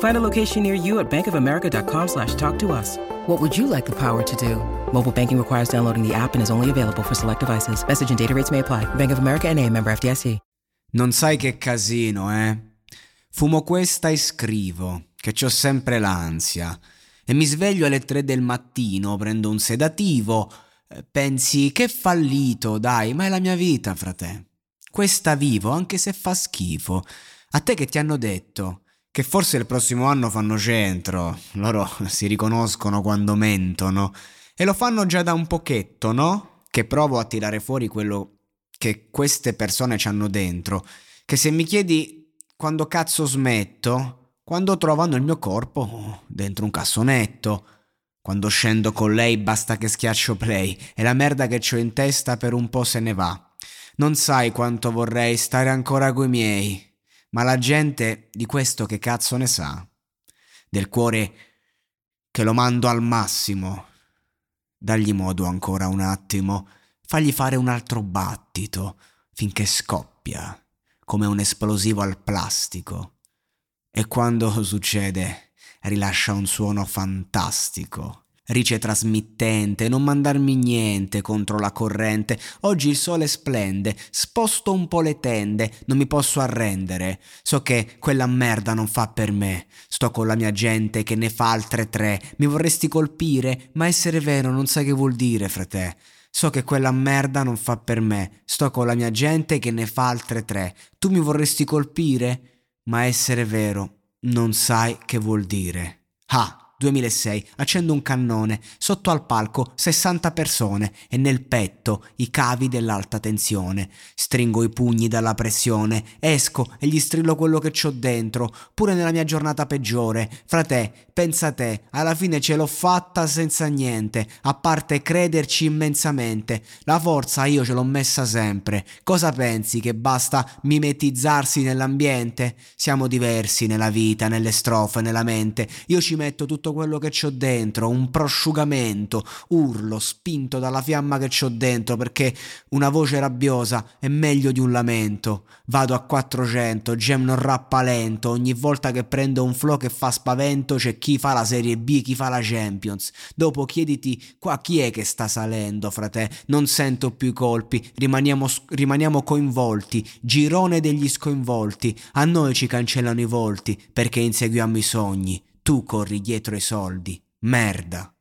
Find a location near you at bankofamerica.com slash talk to us. What would you like the power to do? Mobile banking requires downloading the app and is only available for select devices. Message and data rates may apply. Bank of America and a member FDIC. Non sai che casino, eh? Fumo questa e scrivo, che c'ho sempre l'ansia. E mi sveglio alle tre del mattino, prendo un sedativo. eh, Pensi che fallito, dai, ma è la mia vita, frate. Questa vivo, anche se fa schifo. A te che ti hanno detto? Che forse il prossimo anno fanno centro. Loro si riconoscono quando mentono. E lo fanno già da un pochetto, no? Che provo a tirare fuori quello che queste persone ci hanno dentro. Che se mi chiedi quando cazzo smetto, quando trovano il mio corpo dentro un cassonetto. Quando scendo con lei basta che schiaccio play e la merda che ho in testa per un po' se ne va. Non sai quanto vorrei stare ancora coi miei, ma la gente di questo che cazzo ne sa? Del cuore che lo mando al massimo. Dagli modo ancora un attimo, fagli fare un altro battito finché scoppia, come un esplosivo al plastico. E quando succede, rilascia un suono fantastico. Rice trasmittente, non mandarmi niente contro la corrente. Oggi il sole splende, sposto un po' le tende, non mi posso arrendere. So che quella merda non fa per me. Sto con la mia gente che ne fa altre tre. Mi vorresti colpire, ma essere vero non sai che vuol dire, frate. So che quella merda non fa per me. Sto con la mia gente che ne fa altre tre. Tu mi vorresti colpire, ma essere vero non sai che vuol dire. Ah! 2006, accendo un cannone, sotto al palco 60 persone e nel petto i cavi dell'alta tensione. Stringo i pugni dalla pressione, esco e gli strillo quello che c'ho dentro, pure nella mia giornata peggiore. Frate, pensa te, alla fine ce l'ho fatta senza niente, a parte crederci immensamente. La forza io ce l'ho messa sempre. Cosa pensi che basta mimetizzarsi nell'ambiente? Siamo diversi nella vita, nelle strofe, nella mente. Io ci metto tutto quello che c'ho dentro, un prosciugamento, urlo, spinto dalla fiamma che c'ho dentro, perché una voce rabbiosa è meglio di un lamento. Vado a 400, gem non rappa lento, ogni volta che prendo un flow che fa spavento c'è chi fa la Serie B, chi fa la Champions. Dopo chiediti qua chi è che sta salendo, frate, non sento più i colpi, rimaniamo, rimaniamo coinvolti, girone degli scoinvolti, a noi ci cancellano i volti perché inseguiamo i sogni tu corri dietro ai soldi. Merda.